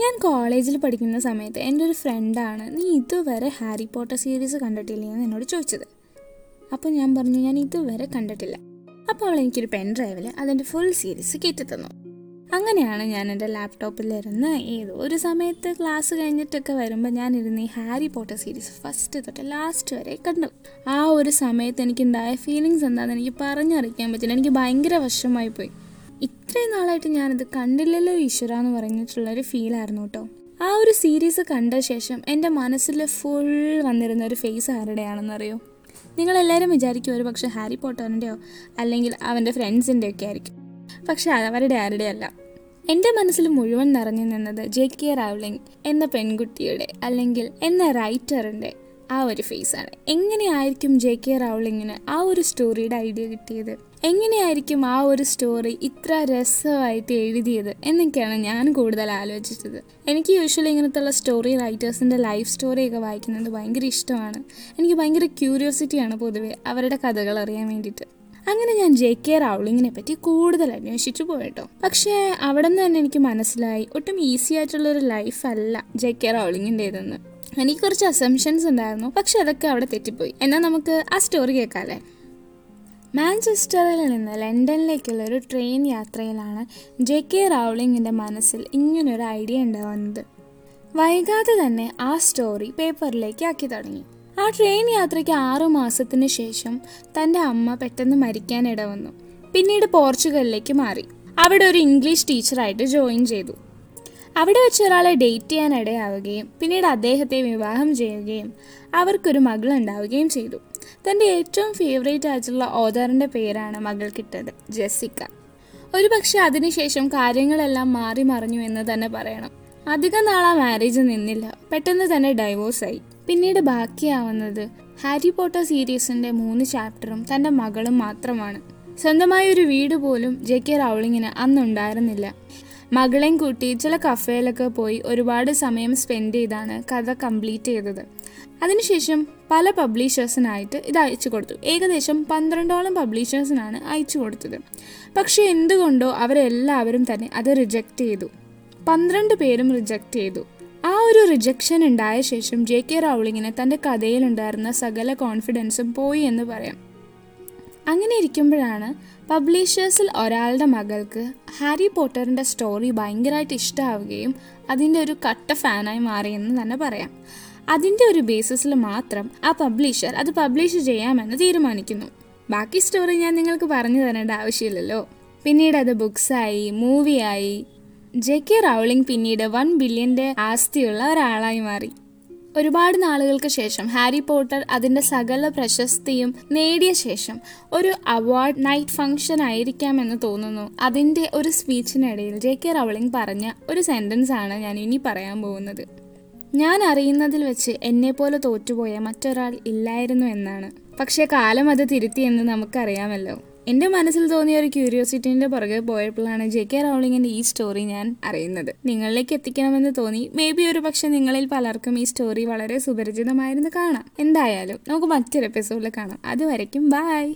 ഞാൻ കോളേജിൽ പഠിക്കുന്ന സമയത്ത് എന്റെ ഒരു ഫ്രണ്ടാണ്. നീ ഇതുവരെ ഹാരി പോട്ടർ സീരീസ് കണ്ടിട്ടില്ലേ? എന്ന് എന്നോട് ചോദിച്ചത്. അപ്പോൾ ഞാൻ പറഞ്ഞു ഞാൻ ഇതുവരെ കണ്ടിട്ടില്ല. അപ്പോൾ അവൾ എനിക്കൊരു പെൻ ഡ്രൈവിൽ അതിന്റെ ഫുൾ സീരീസ് കയറ്റി തന്നു. അങ്ങനെയാണ് ഞാൻ എന്റെ ലാപ്ടോപ്പിലിരുന്ന് ഏതോ ഒരു സമയത്ത് ക്ലാസ് കഴിഞ്ഞിട്ടൊക്കെ വരുമ്പോൾ ഞാൻ ഇരുന്ന് ഈ ഹാരി പോട്ടർ സീരീസ് ഫസ്റ്റ് തൊട്ട് ലാസ്റ്റ് വരെ കണ്ടു. ആ ഒരു സമയത്ത് എനിക്കുണ്ടായ ഫീലിങ്സ് എന്താണെന്ന് എനിക്ക് പറഞ്ഞറിയിക്കാൻ പറ്റില്ല. എനിക്ക് ഭയങ്കര വശമായി പോയി. ഇത്രയും നാളായിട്ട് ഞാനത് കണ്ടില്ലല്ലോ ഈശ്വര എന്ന് പറഞ്ഞിട്ടുള്ളൊരു ഫീലായിരുന്നു കേട്ടോ ആ ഒരു സീരീസ് കണ്ട ശേഷം എന്റെ മനസ്സിൽ ഫുൾ വന്നിരുന്ന ഒരു ഫേസ് ആരുടെയാണെന്നറിയോ? നിങ്ങളെല്ലാവരും വിചാരിക്കും ഒരു പക്ഷേ ഹാരി പോട്ടറിന്റെയോ അല്ലെങ്കിൽ അവന്റെ ഫ്രണ്ട്സിന്റെയൊക്കെ ആയിരിക്കും. പക്ഷേ അവരുടെ ആരുടെയല്ല. എന്റെ മനസ്സിൽ മുഴുവൻ നിറഞ്ഞു നിന്നത് ജെ കെ റൗളിംഗ് എന്ന പെൺകുട്ടിയുടെ അല്ലെങ്കിൽ എന്ന റൈറ്ററിന്റെ ആ ഒരു ഫേസാണ് എങ്ങനെയായിരിക്കും ജെ കെ റൗളിങ്ങിന് ആ ഒരു സ്റ്റോറിയുടെ ഐഡിയ കിട്ടിയത്? എങ്ങനെയായിരിക്കും ആ ഒരു സ്റ്റോറി ഇത്ര രസമായിട്ട് എഴുതിയത് എന്നൊക്കെയാണ് ഞാൻ കൂടുതൽ ആലോചിച്ചത്. എനിക്ക് യൂഷ്വലി ഇങ്ങനത്തുള്ള സ്റ്റോറി റൈറ്റേഴ്സിന്റെ ലൈഫ് സ്റ്റോറിയൊക്കെ വായിക്കുന്നത് ഭയങ്കര ഇഷ്ടമാണ്. എനിക്ക് ഭയങ്കര ക്യൂരിയോസിറ്റിയാണ് പൊതുവേ അവരുടെ കഥകൾ അറിയാൻ വേണ്ടിയിട്ട്. അങ്ങനെ ഞാൻ ജെ കെ റൗളിങ്ങിനെ പറ്റി കൂടുതൽ അന്വേഷിച്ചു പോയിട്ടോ. പക്ഷേ അവിടെ നിന്ന് തന്നെ എനിക്ക് മനസ്സിലായി ഒട്ടും ഈസി ആയിട്ടുള്ള ഒരു ലൈഫ് അല്ല ജെ കെ റൗളിങ്ങിന്റെതെന്ന് എനിക്ക് കുറച്ച് അസംഷൻസ് ഉണ്ടായിരുന്നു പക്ഷെ അതൊക്കെ അവിടെ തെറ്റിപ്പോയി. എന്നാൽ നമുക്ക് ആ സ്റ്റോറി കേൾക്കാല്ലേ? മാഞ്ചസ്റ്ററിൽ നിന്ന് ലണ്ടനിലേക്കുള്ള ഒരു ട്രെയിൻ യാത്രയിലാണ് ജെ കെ റൗളിങ്ങിന്റെ മനസ്സിൽ ഇങ്ങനൊരു ഐഡിയ ഉണ്ടാവുന്നത്. വൈകാതെ തന്നെ ആ സ്റ്റോറി പേപ്പറിലേക്ക് ആക്കി തുടങ്ങി. ആ ട്രെയിൻ യാത്രയ്ക്ക് ആറു മാസത്തിന് ശേഷം തന്റെ അമ്മ പെട്ടെന്ന് മരിക്കാനിട വന്നു പിന്നീട് പോർച്ചുഗലിലേക്ക് മാറി. അവിടെ ഒരു ഇംഗ്ലീഷ് ടീച്ചറായിട്ട് ജോയിൻ ചെയ്തു. അവിടെ വെച്ച് ഒരാളെ ഡേറ്റ് ചെയ്യാൻ ഇടയാവുകയും പിന്നീട് അദ്ദേഹത്തെ വിവാഹം ചെയ്യുകയും അവർക്കൊരു മകൾ ഉണ്ടാവുകയും ചെയ്തു. തന്റെ ഏറ്റവും ഫേവറേറ്റ് ആയിട്ടുള്ള ഓദറിന്റെ പേരാണ് മകൾക്കിട്ടത് ജെസിക്ക ഒരു പക്ഷേ അതിനുശേഷം കാര്യങ്ങളെല്ലാം മാറി മറിഞ്ഞു എന്ന് തന്നെ പറയണം. അധികം നാൾ ആ മാരേജ് നിന്നില്ല. പെട്ടെന്ന് തന്നെ ഡൈവോഴ്സായി പിന്നീട് ബാക്കിയാവുന്നത് ഹാരി പോട്ടർ സീരീസിന്റെ മൂന്ന് ചാപ്റ്ററും തന്റെ മകളും മാത്രമാണ്. സ്വന്തമായ ഒരു വീട് പോലും ജെ കെ റൗളിങ്ങിന് അന്നുണ്ടായിരുന്നില്ല. മകളെയും കൂട്ടി ചില കഫേയിലൊക്കെ പോയി ഒരുപാട് സമയം സ്പെൻഡ് ചെയ്താണ് കഥ കംപ്ലീറ്റ് ചെയ്തത്. അതിനുശേഷം പല പബ്ലിഷേഴ്സിനായിട്ട് ഇത് അയച്ചു കൊടുത്തു. ഏകദേശം പന്ത്രണ്ടോളം പബ്ലിഷേഴ്സിനാണ് അയച്ചു കൊടുത്തത്. പക്ഷേ എന്തുകൊണ്ടോ അവരെല്ലാവരും തന്നെ അത് റിജക്റ്റ് ചെയ്തു. പന്ത്രണ്ട് പേരും റിജക്റ്റ് ചെയ്തു. ആ ഒരു റിജക്ഷൻ ഉണ്ടായ ശേഷം ജെ കെ റൗളിങ്ങിന് തന്റെ കഥയിലുണ്ടായിരുന്ന സകല കോൺഫിഡൻസും പോയി എന്ന് പറയാം. അങ്ങനെ ഇരിക്കുമ്പോഴാണ് പബ്ലിഷേഴ്സിൽ ഒരാളുടെ മകൾക്ക് ഹാരി പോട്ടറിന്റെ സ്റ്റോറി ഭയങ്കരമായിട്ട് ഇഷ്ടമാവുകയും അതിന്റെ ഒരു കട്ട ഫാനായി മാറിയെന്ന് തന്നെ പറയാം. അതിന്റെ ഒരു ബേസിസിൽ മാത്രം ആ പബ്ലിഷർ അത് പബ്ലിഷ് ചെയ്യാമെന്ന് തീരുമാനിക്കുന്നു. ബാക്കി സ്റ്റോറി ഞാൻ നിങ്ങൾക്ക് പറഞ്ഞു തരേണ്ട ആവശ്യമില്ലല്ലോ. പിന്നീട് അത് ബുക്സായി മൂവിയായി ജെ കെ റൗളിംഗ് പിന്നീട് വൺ ബില്യന്റെ ആസ്തിയുള്ള ഒരാളായി മാറി. ഒരുപാട് നാളുകൾക്ക് ശേഷം ഹാരി പോട്ടർ അതിന്റെ സകല പ്രശസ്തിയും നേടിയ ശേഷം ഒരു അവാർഡ് നൈറ്റ് ഫംഗ്ഷൻ ആയിരിക്കാമെന്ന് തോന്നുന്നു. അതിന്റെ ഒരു സ്പീച്ചിനിടയിൽ ജെ കെ റൗളിംഗ് പറഞ്ഞ ഒരു സെന്റൻസ് ആണ് ഞാൻ ഇനി പറയാൻ പോകുന്നത്. ഞാൻ അറിയുന്നതിൽ വെച്ച് എന്നെപ്പോലെ തോറ്റുപോയ മറ്റൊരാൾ ഇല്ലായിരുന്നു എന്നാണ്. പക്ഷേ കാലം അത് തിരുത്തിയെന്ന് നമുക്കറിയാമല്ലോ. എന്റെ മനസ്സിൽ തോന്നിയ ഒരു ക്യൂരിയോസിറ്റിന്റെ പുറകെ പോയപ്പോഴാണ് ജെ കെ റൗളിങ്ങിന്റെ ഈ സ്റ്റോറി ഞാൻ അറിയുന്നത്. നിങ്ങളിലേക്ക് എത്തിക്കണമെന്ന് തോന്നി. മേ ബി ഒരു പക്ഷെ നിങ്ങളിൽ പലർക്കും ഈ സ്റ്റോറി വളരെ സുപരിചിതമായിരുന്നു കാണാം. എന്തായാലും നമുക്ക് മറ്റൊരു എപ്പിസോഡിൽ കാണാം. അതുവരയ്ക്കും ബായ്